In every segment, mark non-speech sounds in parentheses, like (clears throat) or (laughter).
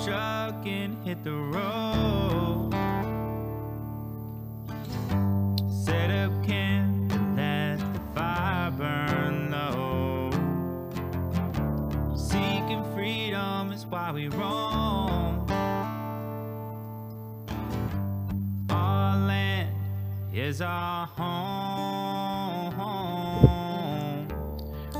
truck and hit the road. Set up camp and let the fire burn low. Seeking freedom is why we roam. Our land is our home.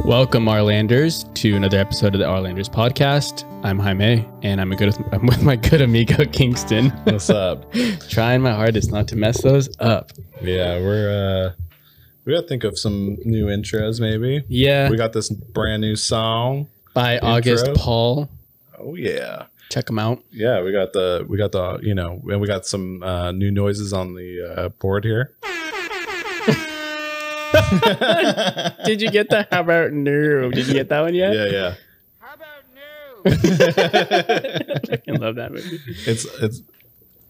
Welcome, Arlanders, to another episode of the Arlanders podcast. I'm Jaime, and I'm, a good, (laughs) I'm with my good amigo Kingston. What's up? (laughs) Trying my hardest not to mess those up. Yeah, we're uh we gotta think of some new intros maybe. Yeah, We got this brand new song. by August. Paul. Oh yeah. Check them out. Yeah, we got the we got the you know, and we got some uh new noises on the uh board here. (laughs) (laughs) Did you get that? How about no? Did you get that one yet? Yeah, yeah. How about new? (laughs) I fucking love that movie. It's it's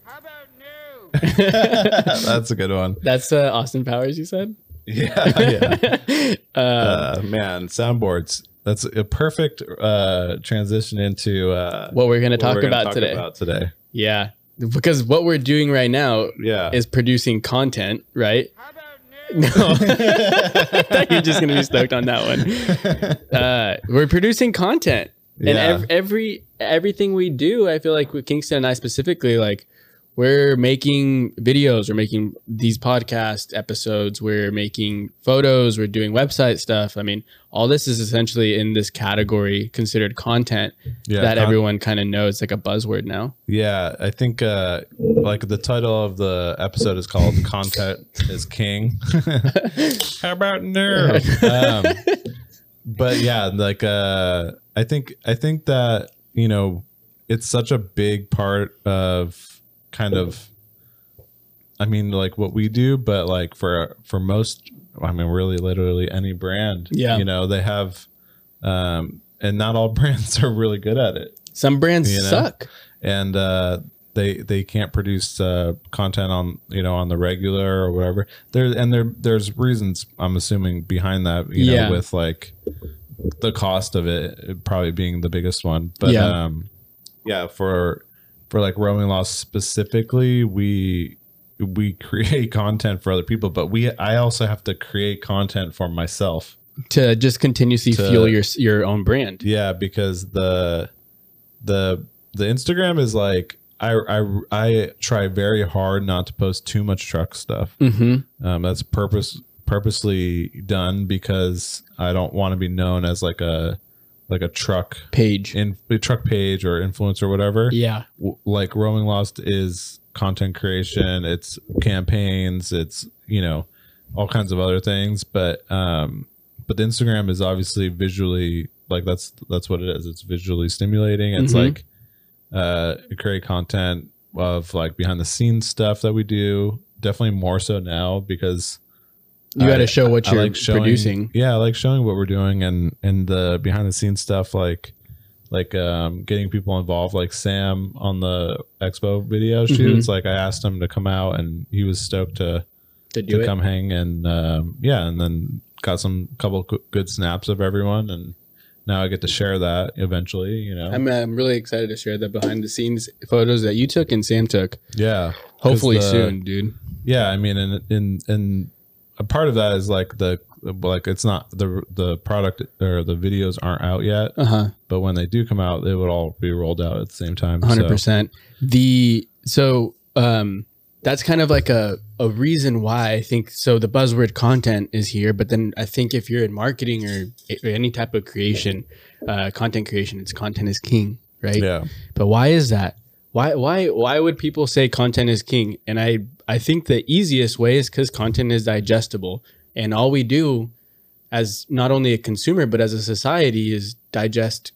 How about new? (laughs) that's a good one. That's uh, Austin Powers, you said? Yeah, yeah. Uh, Uh man, soundboards. That's a perfect uh transition into uh what we're going to talk about talk today. About today. Yeah. Because what we're doing right now Yeah. is producing content, right? How about new? No, (laughs) I thought you're just gonna be stoked on that one. Uh, we're producing content, and Yeah. ev- every everything we do, I feel like with Kingston and I specifically, like we're making videos, we're making these podcast episodes, we're making photos, we're doing website stuff. I mean, all this is essentially in this category considered content yeah, that con- everyone kind of knows, like a buzzword now. Yeah, I think uh like the title of the episode is called "Content is King." (laughs) How about nerd? um, but yeah, like uh I think I think that you know it's such a big part of kind of I mean like what we do, but like for for most I mean really literally any brand, Yeah. you know they have um and not all (laughs) brands are really good at it Some brands You know? suck. and uh, they they can't produce uh, content on you know on the regular or whatever. There and there there's reasons I'm assuming behind that. You Yeah. know, with like the cost of it probably being the biggest one. But Yeah. um, yeah, for for like Roaming Lost specifically, we we create (laughs) content for other people, but we I also have to create content for myself. To just continuously To- fuel your your own brand. Yeah, because the the the Instagram is like I I I try very hard not to post too much truck stuff. Mm-hmm. Um, that's purpose purposely done because I don't want to be known as like a like a truck Page. in a truck page or influencer or whatever. Yeah. W- Like Roaming Lost is content creation, it's campaigns, it's you know all kinds of other things, but um but the Instagram is obviously visually like that's that's what it is. It's visually stimulating. It's Mhm. like uh create content of like behind the scenes stuff that we do. Definitely more so now because You got to show what I you're like showing- producing. Yeah, I like showing what we're doing and and the behind the scenes stuff like like um getting people involved like Sam on the expo video Mm-hmm. shoots like I asked him to come out and he was stoked to To do to it. come hang and um yeah and then got some couple g- good snaps of everyone and now I get to share that eventually you know I'm, I'm really excited to share the behind the scenes photos that you took and Sam took. yeah 'Cause Hopefully the- soon, dude. yeah i mean and in and a part of that is like the like it's not the the product or the videos aren't out yet Uh huh. but when they do come out they would all be rolled out at the same time so- Hundred percent. The so um that's kind of like a a reason why I think so. The buzzword content is here, but then I think if you're in marketing or, or any type of creation, uh, content creation, it's content is king, right? yeah But why is that? Why why why would people say content is king? And I I think the easiest way is because content is digestible, and all we do as not only a consumer but as a society is digest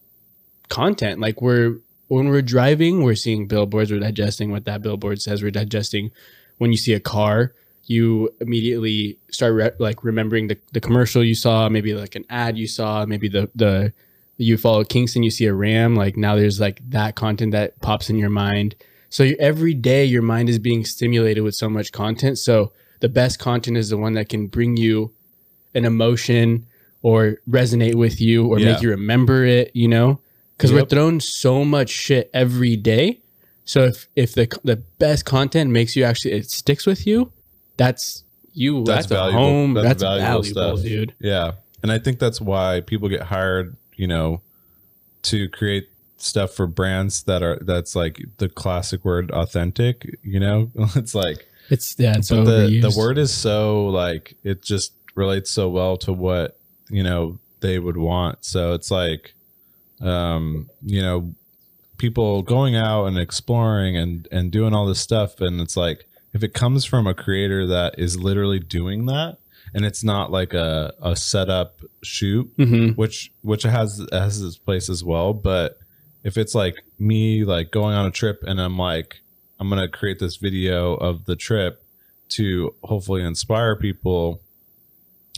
content. Like we're when we're driving, we're seeing billboards, we're digesting what that billboard says. We're digesting when you see a car, you immediately start re- like remembering the, the commercial you saw, maybe like an ad you saw, maybe the the you follow Kingston, you see a Ram. Like now, there's like that content that pops in your mind. So you, every day, your mind is being stimulated with so much content. So the best content is the one that can bring you an emotion or resonate with you or Yeah. make you remember it. You know, because we're thrown so much shit every day. So if if the the best content makes you actually it sticks with you, that's you. That's That's, valuable. home. That's That's, valuable valuable, stuff. dude. Yeah. And I think that's why people get hired, you know, to create stuff for brands that are that's like the classic word authentic, you know? (laughs) It's like It's yeah. It's but the overused. the word is so like it just relates so well to what, you know, they would want. So it's like um, you know, people going out and exploring and and doing all this stuff and it's like if it comes from a creator that is literally doing that and it's not like a a setup shoot Mhm. which which has has its place as well but if it's like me like going on a trip and i'm like i'm gonna create this video of the trip to hopefully inspire people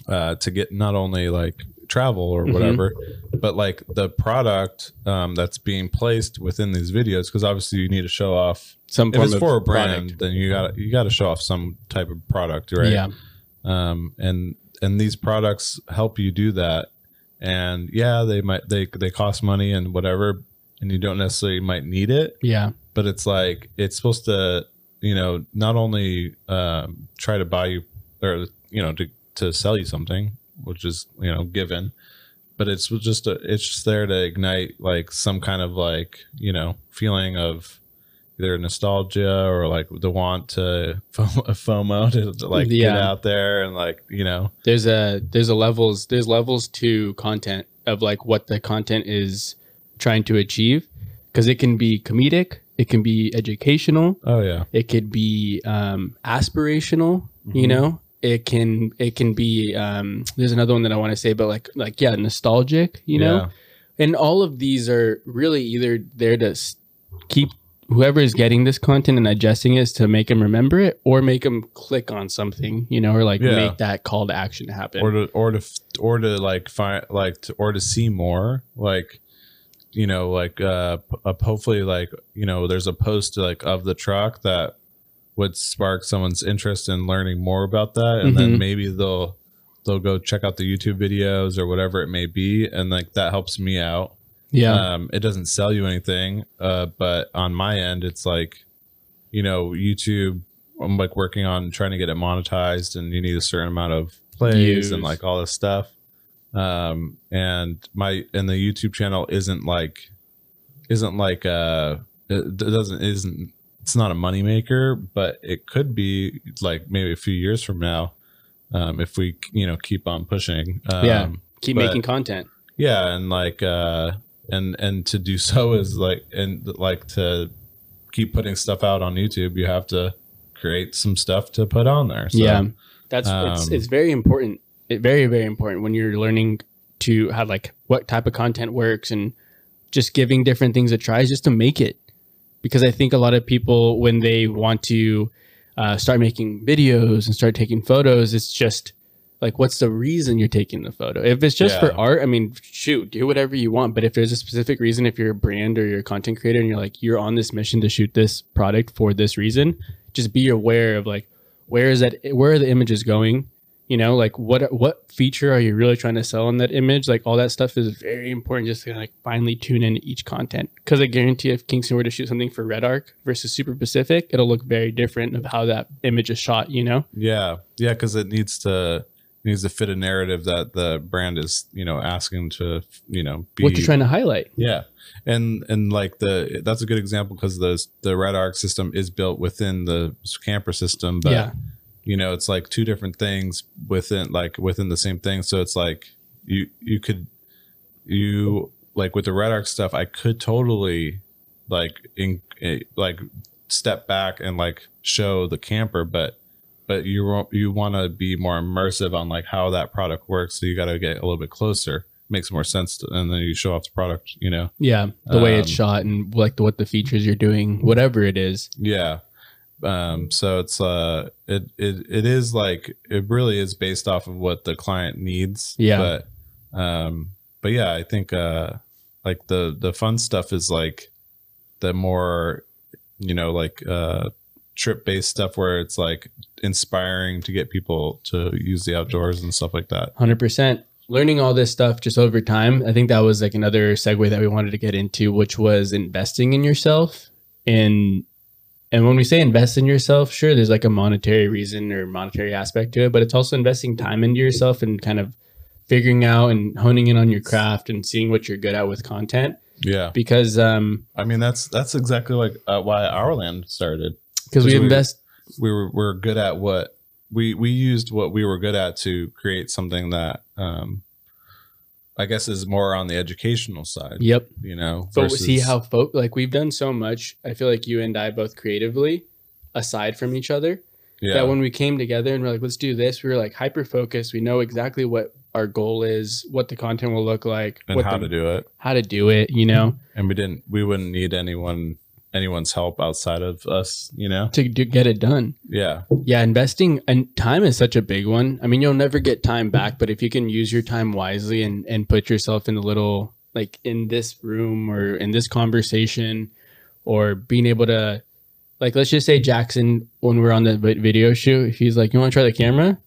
uh to get not only like travel or Mhm. whatever but like the product um that's being placed within these videos because obviously you need to show off Some if it's for a brand product. then you got you got to show off some type of product right Yeah. um, and and these products help you do that. And yeah, they might they they cost money and whatever, and you don't necessarily might need it, Yeah. but it's like it's supposed to you know not only um, try to buy you or you know to to sell you something, which is you know given, but it's just a, it's just there to ignite like some kind of like you know feeling of either nostalgia or like the want to (laughs) FOMO to, to like get out there and like you know. There's a there's a levels there's levels to content of like what the content is trying to achieve because it can be comedic, it can be educational, oh yeah it could be um, aspirational you Mhm. know it can it can be um, there's another one that i want to say but like like yeah nostalgic you know Yeah. and all of these are really either there to s- keep whoever is getting this content and digesting it is to make them remember it or make them click on something you know or like Yeah. make that call to action happen or to or to or to like find like to, or to see more like you know like uh uh, hopefully like you know there's a post like of the truck that would spark someone's interest in learning more about that. And Mhm. then maybe they'll they'll go check out the youtube videos or whatever it may be. And like that helps me out. Yeah. Um it doesn't sell you anything uh but on my end it's like you know youtube i'm like working on trying to get it monetized and you need a certain amount of plays Views. and like all this stuff um and my and the youtube channel isn't like isn't like uh it doesn't isn't it's not a moneymaker but it could be like maybe a few years from now um if we you know keep on pushing um Yeah. keep but- making content yeah and like uh and and to do so (laughs) is like and like to keep putting stuff out on youtube you have to create some stuff to put on there so, yeah that's it's, um, it's very important very very important when you're learning to have like what type of content works and just giving different things a try just to make it. Because i think a lot of people when they want to uh, start making videos and start taking photos it's just like what's the reason you're taking the photo? If it's just Yeah. for art i mean shoot do whatever you want. But if there's a specific reason if you're a brand or you're a content creator and you're like you're on this mission to shoot this product for this reason just be aware of like where is that where are the images going you know like what what feature are you really trying to sell on that image? Like all that stuff is very important just to like finally tune into each content. Because i guarantee if kingston were to shoot something for Redarc versus super pacific it'll look very different of how that image is shot you know? Yeah. Yeah because it needs to needs to fit a narrative that the brand is you know asking to you know be what you're trying to highlight. Yeah. And and like the that's a good example because the the Redarc system is built within the camper system but yeah you know it's like two different things within like within the same thing. So it's like you you could you like with the Redarc stuff i could totally like in eh, like step back and like show the camper but but you you want to be more immersive on like how that product works. So you got to get a little bit closer. Makes more sense to, and then you show off the product you know? Yeah the way it's Um, shot and like the, what the features you're doing whatever it is. Yeah. Um, so it's uh it, it it is like it really is based off of what the client needs. Yeah. But um but yeah, I think uh like the the fun stuff is like the more you know, like uh trip based stuff where it's like inspiring to get people to use the outdoors and stuff like that. 100% learning all this stuff just over time, I think that was like another segue that we wanted to get into, which was investing in yourself. And and when we say invest in yourself, sure, there's like a monetary reason or monetary aspect to it, but it's also investing time into yourself and kind of figuring out and honing in on your craft and seeing what you're good at with content. Yeah. Because um I mean, that's that's exactly like uh, why our land started. because we Because we- invest We were we're good at what we we used what we were good at to create something that um I guess is more on the educational side. Yep. You know, But see how folk like we've done so much. I feel like you and I both creatively, aside from each other, yeah that when we came together and we're like, let's do this, we were like hyper focused. We know exactly what our goal is, what the content will look like, and what how the- to do it. how to do it. You know, And we didn't we wouldn't need anyone anyone's help outside of us. You know. to do, get it done. Yeah. Yeah, investing and time is such a big one. I mean, you'll never get time back, but if you can use your time wisely and and put yourself in a little like in this room or in this conversation or being able to like let's just say Jackson when we're on the video shoot, he's like, "You want to try the camera?"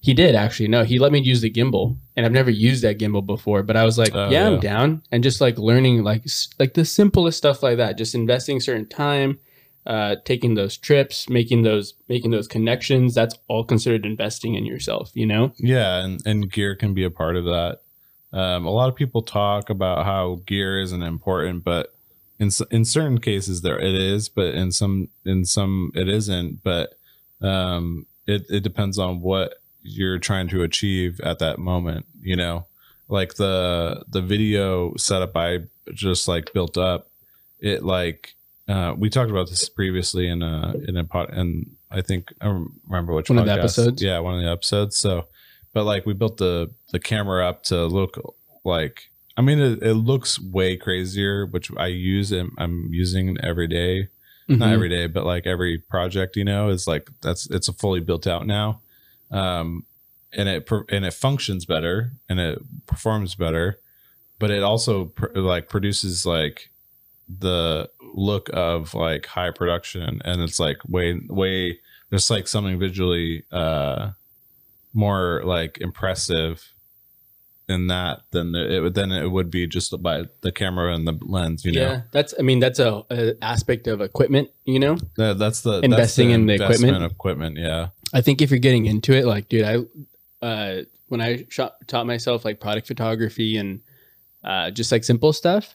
He did actually. No, he let me use the gimbal, and I've never used that gimbal before. But I was like, Oh, "Yeah, yeah. I'm down," and just like learning like like the simplest stuff like that, just investing certain time, uh, taking those trips, making those making those connections. That's all considered investing in yourself. You know? Yeah, and, and gear can be a part of that. Um, a lot of people talk about how gear isn't important, but in in certain cases there it is, but in some in some it isn't. But um, it it depends on what you're trying to achieve at that moment. You know, like the the video setup I just like built up. It like uh, we talked about this previously in a in a pot and I think I remember which One of the episodes? Yeah, one of the episodes. So, but like we built the the camera up to look like. I mean, it, it looks way crazier, which I use and I'm using every day. Not Mhm. every day, but like every project, you know, is like that's it's a fully built out now, um, and it and it functions better and it performs better, but it also pr- like produces like the look of like high production and it's like way way there's like something visually uh more like impressive in that than it would then it would be just by the camera and the lens you know Yeah, that's. I mean, that's a, a aspect of equipment. You know, That, that's the that's Investing in the equipment. Equipment, yeah, I think if you're getting into it, like, dude, I uh, when I shot, taught myself like product photography and uh, just like simple stuff,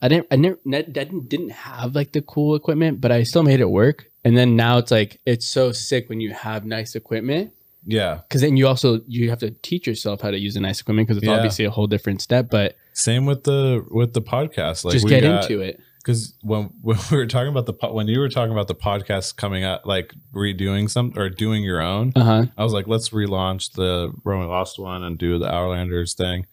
I didn't, I never, ne- didn't, didn't have like the cool equipment, but I still made it work. And then now it's like it's so sick when you have nice equipment yeah. because then you also you have to teach yourself how to use the nice equipment because it's Yeah. obviously a whole different step. But Same with the with the podcast. Like just we get got- into it. Because when (laughs) when we were talking about the when you were talking about the podcast coming up, like redoing some or doing your own, Uh huh. I was like, let's relaunch the Roaming Lost one and do the Outlanders thing,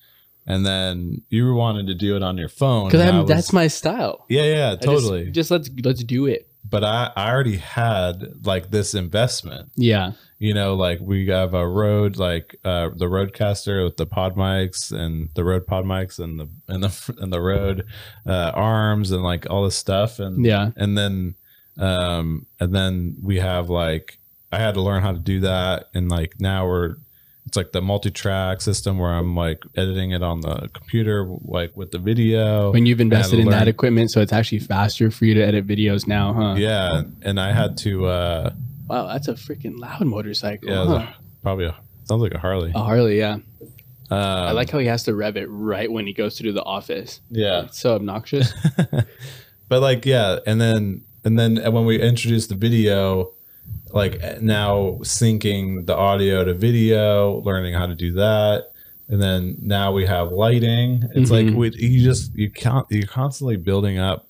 and then you wanted to do it on your phone Because and I was- that's my style. yeah yeah I just- totally. Just, let's let's do it. But I I already had like this investment. Yeah. you know like we have a Rode like uh the RodeCaster with the pod mics and the Rode pod mics and the and the (laughs) and the Rode uh arms and like all this stuff and Yeah. and then um and then we have like i had to learn how to do that and like now we're it's like the multi-track system where i'm like editing it on the computer like with the video When you've invested in that equipment, so it's actually faster for you to edit videos now, huh? yeah and i had to uh Wow, that's a freaking loud motorcycle. yeah huh? probably a sounds like a harley A Harley, yeah. um, I like how he has to rev it right when he goes to do the office. yeah It's so obnoxious. (laughs) but like yeah and then and then when we introduced the video like now syncing the audio to video learning how to do that. And then now we have lighting. It's like Mhm. we, you just you can't you're constantly building up.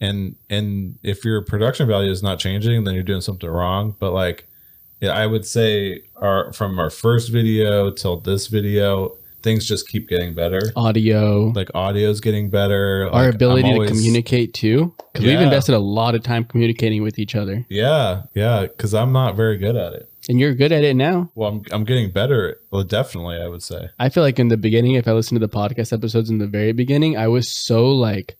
And and if your production value is not changing then you're doing something wrong. But like yeah, i would say our from our first video till this video things just keep getting better Audio, like audio's getting better our like, ability I'm to communicate too. Because we've invested a lot of time communicating with each other. Yeah, yeah, because I'm not very good at it. And you're good at it now. Well, I'm I'm getting better. Well, definitely, I would say. I feel like in the beginning, if I listened to the podcast episodes in the very beginning, I was so like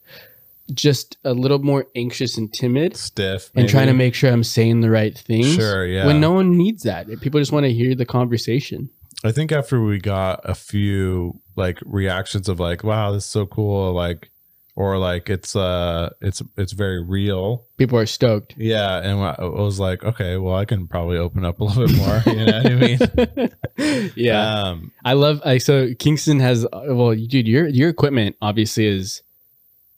just a little more anxious and timid Stiff and trying to make sure I'm saying the right things. Sure, yeah. When no one needs that. People just want to hear the conversation. I think after we got a few like reactions of like, wow, this is so cool, like, or like it's uh, it's it's very real. People are stoked. Yeah, and I was like, okay, well, I can probably open up a little bit more. You know what I mean? (laughs) yeah. Um, I love I so Kingston has well dude your your equipment obviously is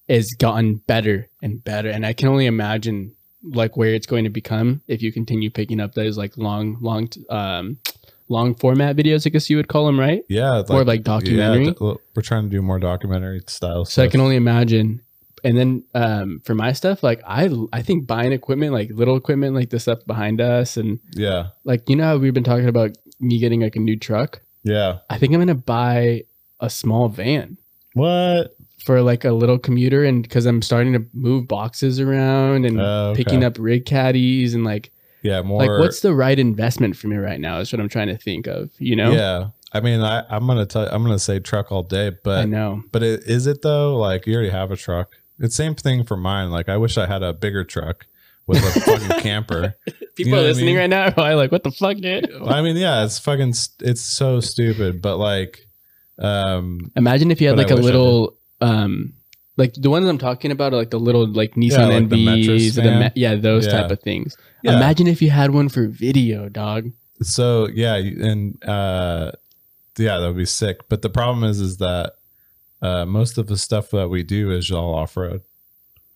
is gotten better and better and I can only imagine like where it's going to become if you continue picking up those like long long um long format videos I guess you would call them right yeah, or like documentary Yeah, th- we're trying to do more documentary style. Stuff. So I can only imagine and then um for my stuff like I I think buying equipment like little equipment like the stuff behind us and yeah, like you know how we've been talking about me getting like a new truck yeah. I think I'm gonna buy a small van What? for like a little commuter and because I'm starting to move boxes around and Oh, okay. picking up rig caddies and like Yeah, more. like what's the right investment for me right now is what I'm trying to think of, you know? Yeah, I mean, I, I'm gonna tell. I'm gonna say truck all day, but I know. but it, is it though? Like you already have a truck. It's the same thing for mine. Like I wish I had a bigger truck with a fucking (laughs) camper. People know are what I listening mean? right now are probably like, what the fuck, dude? (laughs) I mean, yeah, it's fucking. It's so stupid, but like, um, Imagine if you had like a little um like the ones I'm talking about are like the little like Nissan like the mattress NVs or the ma- yeah, those Yeah. type of things. yeah. Imagine if you had one for video, dog. so yeah, and uh, yeah, that would be sick. But the problem is, is that uh, most of the stuff that we do is all off road,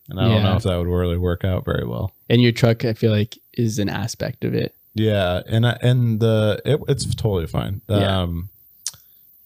and I don't know if that would really work out very well. And your truck I feel like is an aspect of it. Yeah, and I- and the it, it's totally fine. Yeah. Um,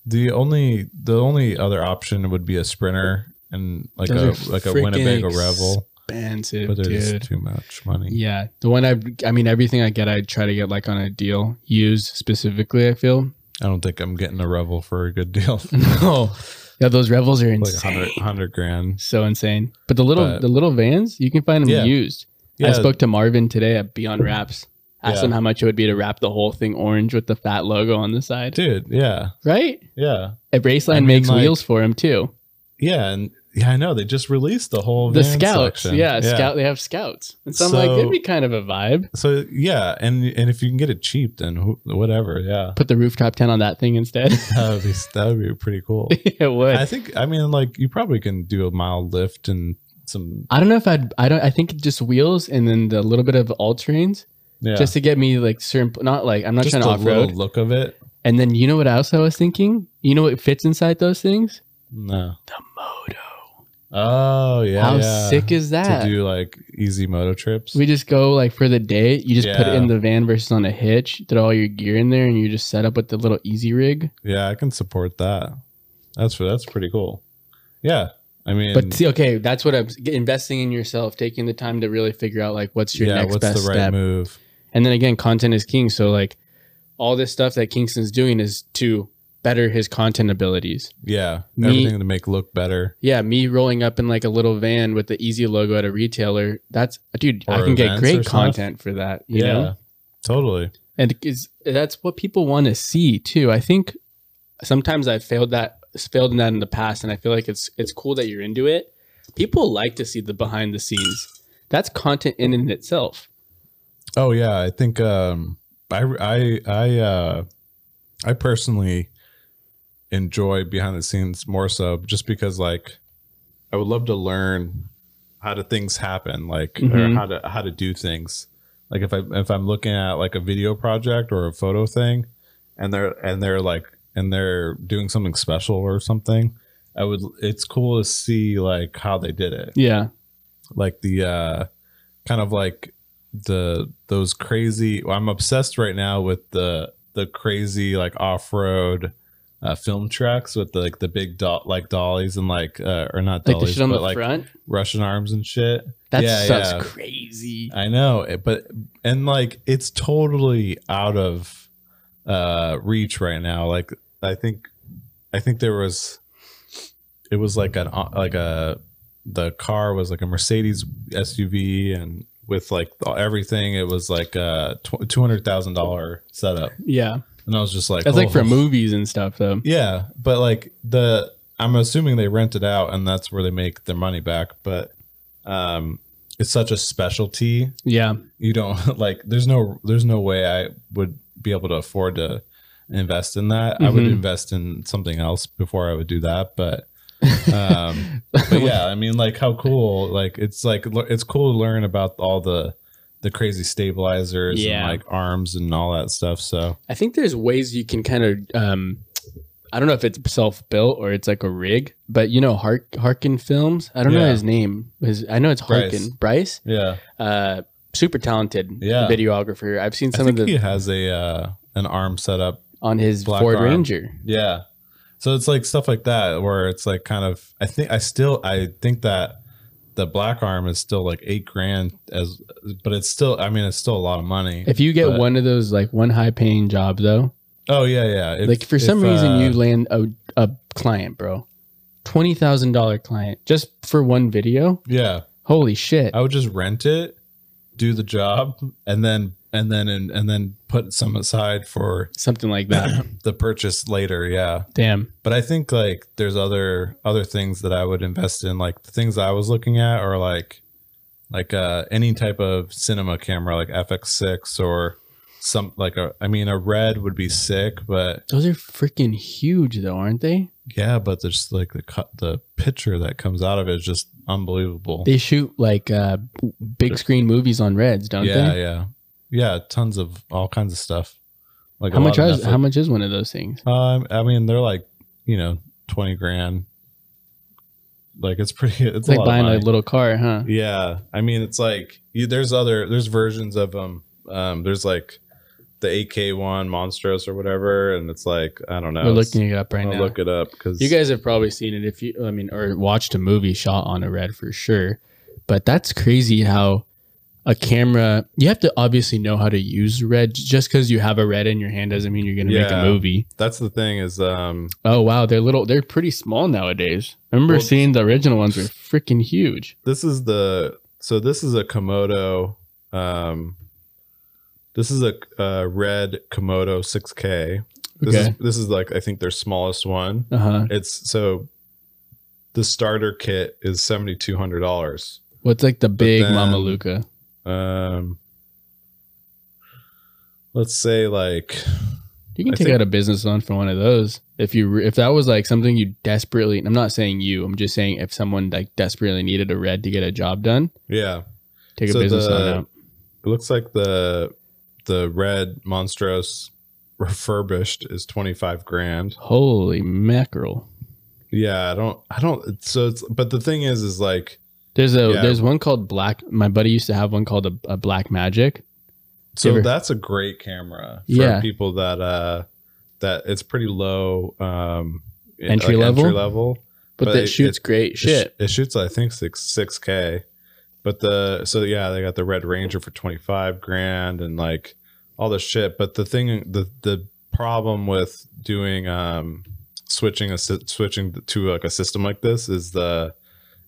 the only the only other option would be a sprinter and like Those a like a Winnebago Revel, Expensive, but they're dude. too much money. Yeah, the one I, I mean, everything I get, I try to get like on a deal, used specifically. I feel. I don't think I'm getting a Revel for a good deal, (laughs) no, yeah, those revels are like insane, hundred hundred grand. so insane. But the little, But- the little vans, you can find them Yeah. used. I spoke to Marvin today at Beyond (clears throat) Wraps. Asked Yeah. him how much it would be to wrap the whole thing orange with the fat logo on the side. dude. Yeah, Right? yeah, A Braceline I mean, makes like- wheels for him too. Yeah, and yeah. I know they just released the whole The scouts, section. yeah, scout. They have scouts, and so, I'm like, it'd be kind of a vibe. So yeah, and and if you can get it cheap, then who, whatever. Yeah, Put the rooftop tent on that thing instead. (laughs) that would be that would be pretty cool. (laughs) it would. I think I mean like you probably can do a mild lift and some I don't know if I'd. I don't. I think just wheels and then the little bit of all terrains, yeah just to get me like certain. Not like I'm not just trying to the off road look of it. And then you know what else I was thinking? You know what fits inside those things? No. The moto. Oh yeah. How yeah. sick is that? to do like easy moto trips? we just go like for the day. You just put it in the van versus on a hitch. Throw all your gear in there, and you just set up with the little easy rig. yeah, I can support that. That's for that's pretty cool. Yeah, I mean, But see, okay, that's what I'm investing in yourself, taking the time to really figure out like what's your yeah, next what's best the right step. move? And then again, content is king. So like all this stuff that Kingston's doing is to better his content abilities. Yeah, Me- everything to make look better. Yeah, me rolling up in like a little van with the easy logo at a retailer. That's dude, I can get or great stuff. content for that. You yeah, know? totally. And is that's what people want to see too. I think sometimes I've failed that failed in that in the past, and I feel like it's it's cool that you're into it. People like to see the behind the scenes. That's content in and itself. Oh yeah, I think um I I I uh I personally enjoy behind the scenes more so just because like I would love to learn how do things happen like or Mhm. how to how to do things. Like if I if I'm looking at like a video project or a photo thing and they're and they're like and they're doing something special or something, I would it's cool to see like how they did it Yeah, like the uh kind of like the those crazy i'm obsessed right now with the the crazy like off-road uh film trucks with the, like the big dot like dollies and like uh or not like the dollies shit on but the like front. russian arms and shit That yeah, yeah. crazy. i know it- but and like it's totally out of uh reach right now like i think i think there was it was like an uh, like a the car was like a mercedes suv and with like everything it was like a $200000 setup Yeah, and i was just like that's like for oh. movies and stuff though. yeah but like the i'm assuming they rent it out and that's where they make their money back but um it's such a specialty Yeah, you don't (laughs) like there's no there's no way i would be able to afford to invest in that. I would Mhm. invest in something else before I would do that. But (laughs) um but yeah, I mean like how cool like it's like it's cool to learn about all the the crazy stabilizers Yeah. and like arms and all that stuff. So I think there's ways you can kind of um I don't know if it's self built or it's like a rig, but you know Hark Harkin Films. I don't know his name. His I know it's Bryce. Harkin. Bryce. yeah. Uh super talented Yeah. videographer. I've seen I some of think the he has a uh an arm setup on his Black Ford Arm. Ranger. Yeah. So it's like stuff like that where it's like kind of I think I still I think that the black arm is still like eight grand as but it's still I mean it's still a lot of money. If you get But- one of those like one high paying job though, oh yeah, yeah. If- like for some if, reason uh, you land a, a client, bro. Twenty thousand dollar client just for one video. Yeah. Holy shit! I would just rent it, do the job, and then and then and, and then put some aside for Something like that. (clears throat) the purchase later, yeah. Damn. But I think like there's other other things that I would invest in. Like the things I was looking at are like like uh any type of cinema camera like FX6 or some like a I mean a red would be sick, but Those are freaking huge though, aren't they? yeah, but there's like the cut the picture that comes out of it is just unbelievable. They shoot like uh big screen movies on Reds, don't yeah, they? yeah. Yeah, tons of all kinds of stuff. Like How much is how much is one of those things? Um, I mean, they're like, you know, twenty grand. Like it's pretty. (laughs) It's, It's like buying a little car, huh? Yeah, I mean, it's like you, there's other there's versions of them. Um, there's like the 8K one, Monstros or whatever, and it's like I don't know. We're looking it up right I'll now. look it up because You guys have probably seen it if you, I mean, or watched a movie shot on a red for sure. But that's crazy how a camera, you have to obviously know how to use red. Just because you have a red in your hand doesn't mean you're going to make a movie. that's the thing is um Oh, wow. They're little, they're pretty small nowadays. I remember Well, seeing the original ones were freaking huge. this is the so this is a Komodo um this is a, uh red Komodo 6K. This is Okay. this is like I think their smallest one. Uh huh. It's so the starter kit is seventy two hundred dollars. What's like the big Mama Luca? Um, let's say like You can I take think- out a business loan for one of those. If you if that was like something you desperately, I'm not saying you. I'm just saying if someone like desperately needed a red to get a job done, yeah, take a business the- loan out. it looks like the the red Monstros refurbished is twenty five grand. Holy mackerel! Yeah, I don't, I don't. So it's but the thing is, is like There's a Yeah. there's one called Black. My buddy used to have one called a, a Blackmagic. so Ever- that's a great camera for Yeah. people that uh that it's pretty low um Entry level? entry level But, But that it- shoots it- great It shit. It, shoots, I think, six six k. But the so yeah, they got the Red Ranger for twenty five grand and like all the shit. But the thing, the the problem with doing um switching a switching to like a system like this is the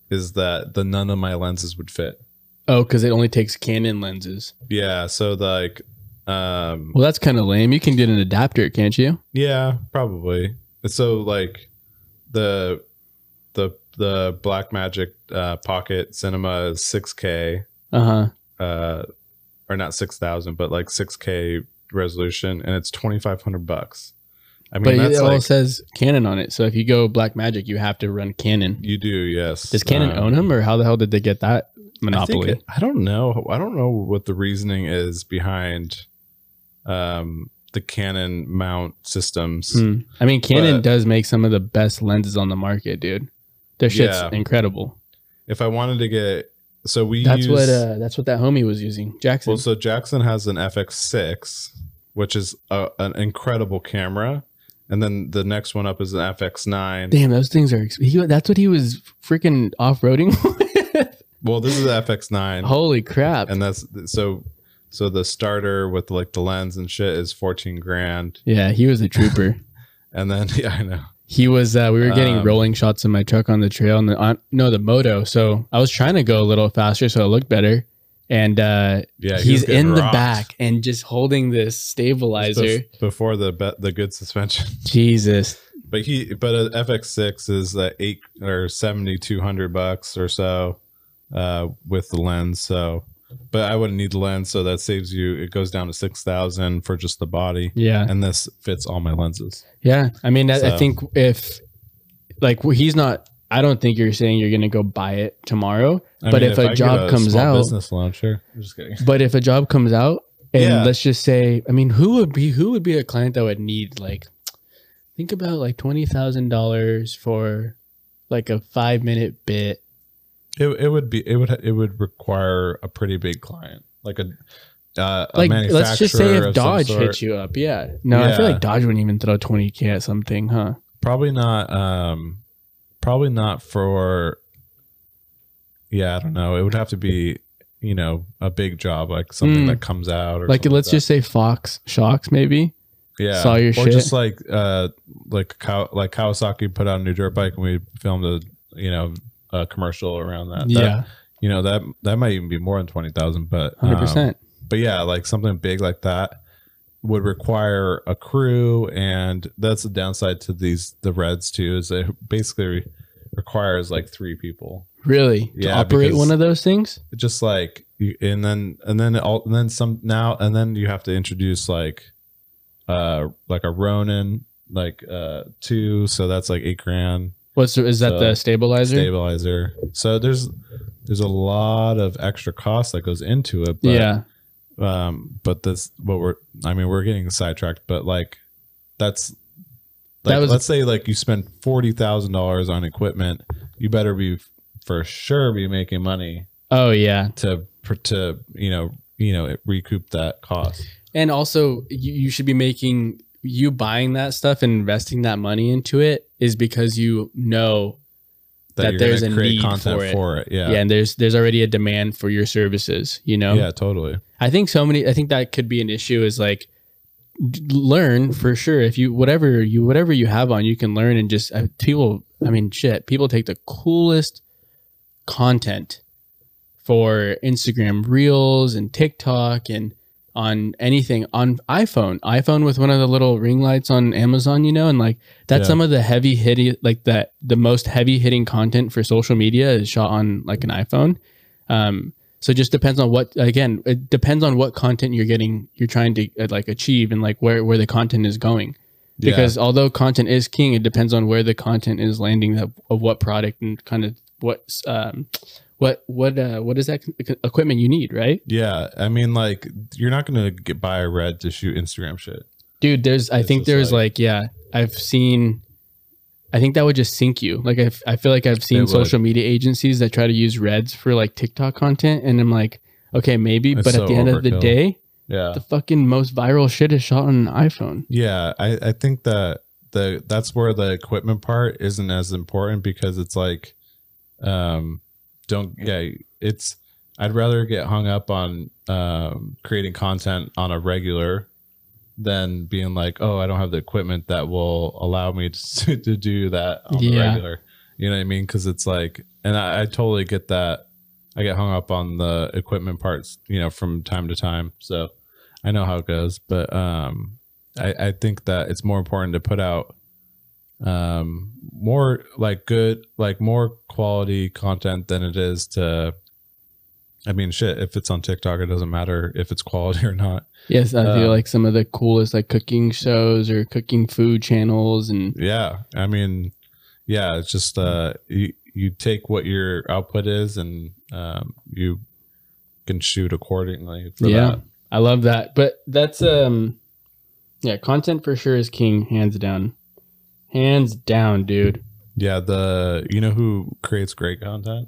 is that the none of my lenses would fit. Oh, because it only takes Canon lenses. Yeah, so like um Well, that's kind of lame. You can get an adapter, can't you? yeah, probably. So like the the the Blackmagic uh, Pocket Cinema is 6K Uh huh. uh or not 6000 but like 6k resolution and it's 2500 bucks i mean But it all like says Canon on it. So if you go Blackmagic, you have to run Canon. you do yes Does Canon Um, own them, or how the hell did they get that I, monopoly? it- I don't know i don't know what the reasoning is behind um the canon mount systems Hmm. I mean, Canon But- does make some of the best lenses on the market, dude. Their shit's Yeah. incredible. if i wanted to get so we That's use, what uh, that's what that homie was using, Jackson. well so jackson has an fx6 which is a, an incredible camera and then the next one up is an fx9 Damn, those things are. He, that's what he was freaking off roading (laughs) with. well this is the fx9 Holy crap! and that's so so the starter with like the lens and shit is 14 grand yeah, he was a trooper. (laughs) and then (laughs) yeah i know he was. Uh, we were getting Um, rolling shots in my truck on the trail, and the on, no, the moto. So I was trying to go a little faster so it looked better. And uh, yeah he he's in the rocked back and just holding this stabilizer. before the be- the good suspension (laughs) Jesus, but he but a fx6 is uh, eight or 7200 bucks or so uh with the lens so but I wouldn't need the lens, so that saves you. It goes down to six thousand for just the body, Yeah. and this fits all my lenses. Yeah. I mean, I, I think if, like, he's not, I don't think you're saying you're going to go buy it tomorrow. I but mean, if, I a get job comes small out, business loan, sure. I'm just kidding. (laughs) but if a job comes out, and Yeah. let's just say, I mean, who would be who would be a client that would need like, think about like twenty thousand dollars for like a five minute bit. It, it would be it would it would require a pretty big client, like a uh, a Like, let's just say if Dodge hits you up, yeah. No, I feel like Dodge wouldn't even throw twenty k at something, huh? Probably not. Um, probably not for. Yeah, I don't know. It would have to be, you know, a big job like something Mm. that comes out or Like, let's that. just say Fox Shocks, maybe. yeah, saw your or shit. just like uh like Kaw- like Kawasaki put out a new dirt bike and we filmed a you know a commercial around that. That- yeah, you know that that might even be more than twenty thousand, but hundred um, percent. but yeah, like something big like that would require a crew, and that's the downside to these the Reds too. Is it basically requires like three people, Really, to operate one of those things. just like you, and then and then all and then some now and then you have to introduce like uh like a Ronin like uh two, so that's like eight grand What's is that So, the stabilizer? stabilizer. So there's there's a lot of extra cost that goes into it. But yeah, um but this what we're i mean we're getting sidetracked but like that's That was- let's say like you spend forty thousand dollars on equipment you better be for sure be making money oh yeah, to to you know you know recoup that cost. And also you, you should be making you buying that stuff and investing that money into it is because you know That you're there's a need content for it. for it, yeah. yeah and there's there's already a demand for your services you know yeah totally i think so many i think that could be an issue is like learn for sure if you whatever you whatever you have on you can learn and just uh, people i mean shit people take the coolest content for instagram reels and tiktok and on anything on iphone iphone with one of the little ring lights on amazon you know and like that's Yeah. some of the heavy hitting like that the most heavy hitting content for social media is shot on like an iphone um so it just depends on what again it depends on what content you're getting you're trying to uh, like achieve and like where where the content is going Yeah. because although content is king it depends on where the content is landing of, of what product and kind of what um what what uh what is that equipment you need right? Yeah i mean like you're not gonna get buy a red to shoot instagram shit. Dude there's i It's think there's like- like, yeah i've seen i think that would just sink you. Like I've, i feel like i've seen social media agencies that try to use reds for like tiktok content and i'm like okay maybe It's but so at the end of the day yeah. the fucking most viral shit is shot on an iphone. Yeah, I, I think that the that's where the equipment part isn't as important because it's like um don't yeah it's I'd rather get hung up on um creating content on a regular than being like, oh, I don't have the equipment that will allow me (laughs) to, to do that on the Yeah. regular. You know what I mean? Because it's like, and I, I totally get that. I get hung up on the equipment parts, you know, from time to time. So I know how it goes, but um, I, I think that it's more important to put out um more like good like more quality content than it is to I mean shit if it's on TikTok it doesn't matter if it's quality (laughs) or not. yes i feel Uh, like some of the coolest like cooking shows or cooking food channels and Yeah. I mean yeah, it's just uh you you take what your output is and um you can shoot accordingly for yeah that. i love that but that's um yeah content for sure is king hands down hands down dude Yeah, the you know who creates great content?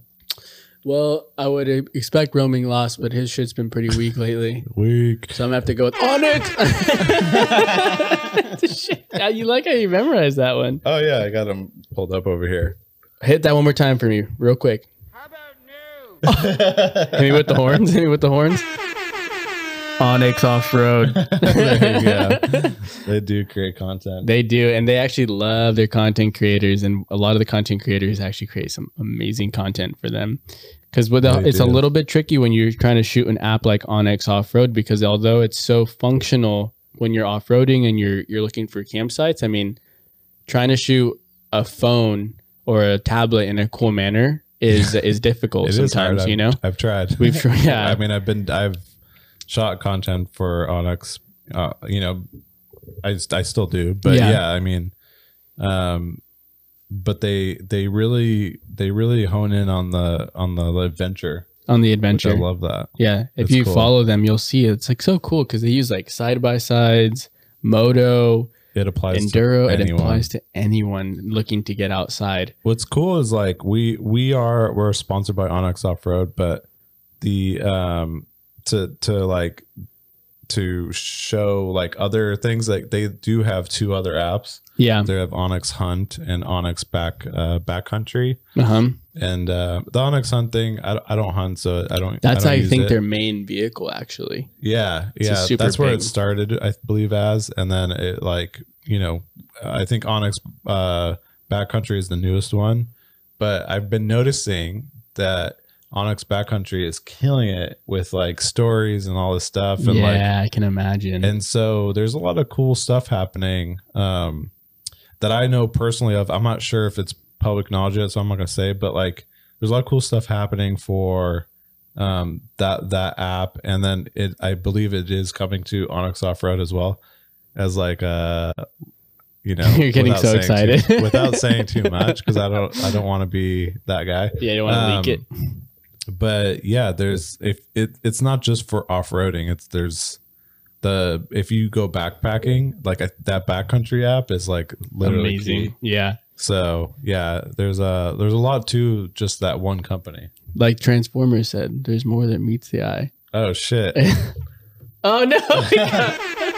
well i would expect Roaming Lost, but his shit's been pretty weak lately (laughs) weak. so i'm gonna have to go with on it (laughs) Shit. Yeah, you like how you memorized that one Oh yeah, I got him pulled up over here. hit that one more time for me real quick How about new? (laughs) hit me with the horns hit me with the horns onX off-road (laughs) there. (laughs) They do create content. They do, and they actually love their content creators, and a lot of the content creators actually create some amazing content for them. Because with the, They it's a little bit tricky when you're trying to shoot an app like onX Off Road, because although it's so functional when you're off roading and you're you're looking for campsites, I mean, trying to shoot a phone or a tablet in a cool manner is (laughs) is difficult It is hard. sometimes. You I've- know, I've tried. We've tried- yeah. I mean, I've been I've shot content for onX. Uh, you know, I I still do, but Yeah. yeah, I mean, um, but they they really they really hone in on the on the adventure, on the adventure. I love that. Yeah, if That's you cool. follow them, you'll see it's like so cool because they use like side by sides, moto, It applies enduro. to It applies to anyone looking to get outside. What's cool is like we we are we're sponsored by onX Off Road, but the um to to like to show like other things like they do have two other apps. Yeah, They have onX Hunt and onX Back uh Backcountry. uh-huh. And uh the onX Hunt thing, I, don't- I don't hunt, so I don't. that's I, I, don't use think it. their main vehicle actually. Yeah, yeah, that's where big- it started, I believe, as, and then it like you know, I think onX uh, Backcountry is the newest one, but I've been noticing that onX Backcountry is killing it with like stories and all this stuff, and like, yeah, I can imagine. and so there's a lot of cool stuff happening um, that I know personally of. I'm not sure if it's public knowledge yet, so I'm not gonna say, but like, there's a lot of cool stuff happening for um that that app and then it i believe it is coming to onX off-road as well as like uh you know (laughs) You're getting without so saying too- excited. (laughs) without saying too (laughs) much because i don't i don't want to be that guy yeah, you don't want to leak it. But yeah there's if it it's not just for off-roading it's there's the if you go backpacking like a, that backcountry app is like literally Amazing. key. Yeah, so yeah there's a there's a lot to just that one company like Transformers said, there's more that meets the eye. oh shit (laughs) Oh no! (laughs) (laughs)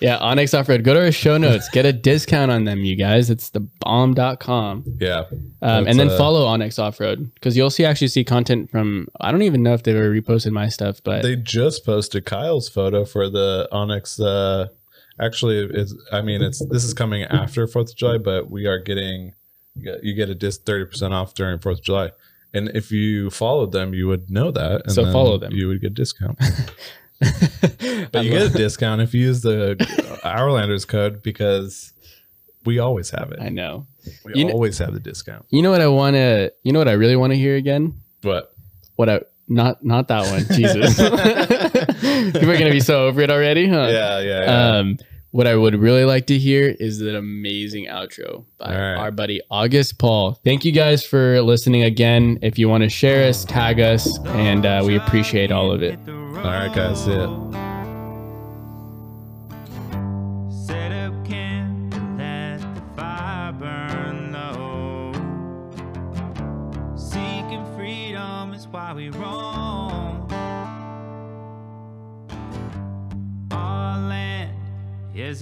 yeah, onX Off Road. Go to our show notes. Get a discount on them, you guys. It's the bomb.com. yeah Um, and then uh, follow onX Off Road because you'll see actually see content from. I don't even know if they've ever reposted my stuff, but they just posted Kyle's photo for the onX. Uh, actually, it's. I mean, it's this is coming after Fourth of July, but we are getting you get, a dis thirty percent off during Fourth of July. And if you followed them, you would know that. And So follow them. You would get a discount. (laughs) But you get a discount if you use the Hourlanders code because we always have it. I know. We You always have the discount. You know what I want to. You know what I really want to hear again. But What I not not that one. Jesus, (laughs) (laughs) we're gonna be so over it already, huh? yeah, yeah, yeah. Um, what I would really like to hear is an amazing outro by right. our buddy August Paul. Thank you guys for listening again. If you want to share us, tag us, and uh, we appreciate all of it. All right, guys. See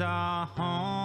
our home.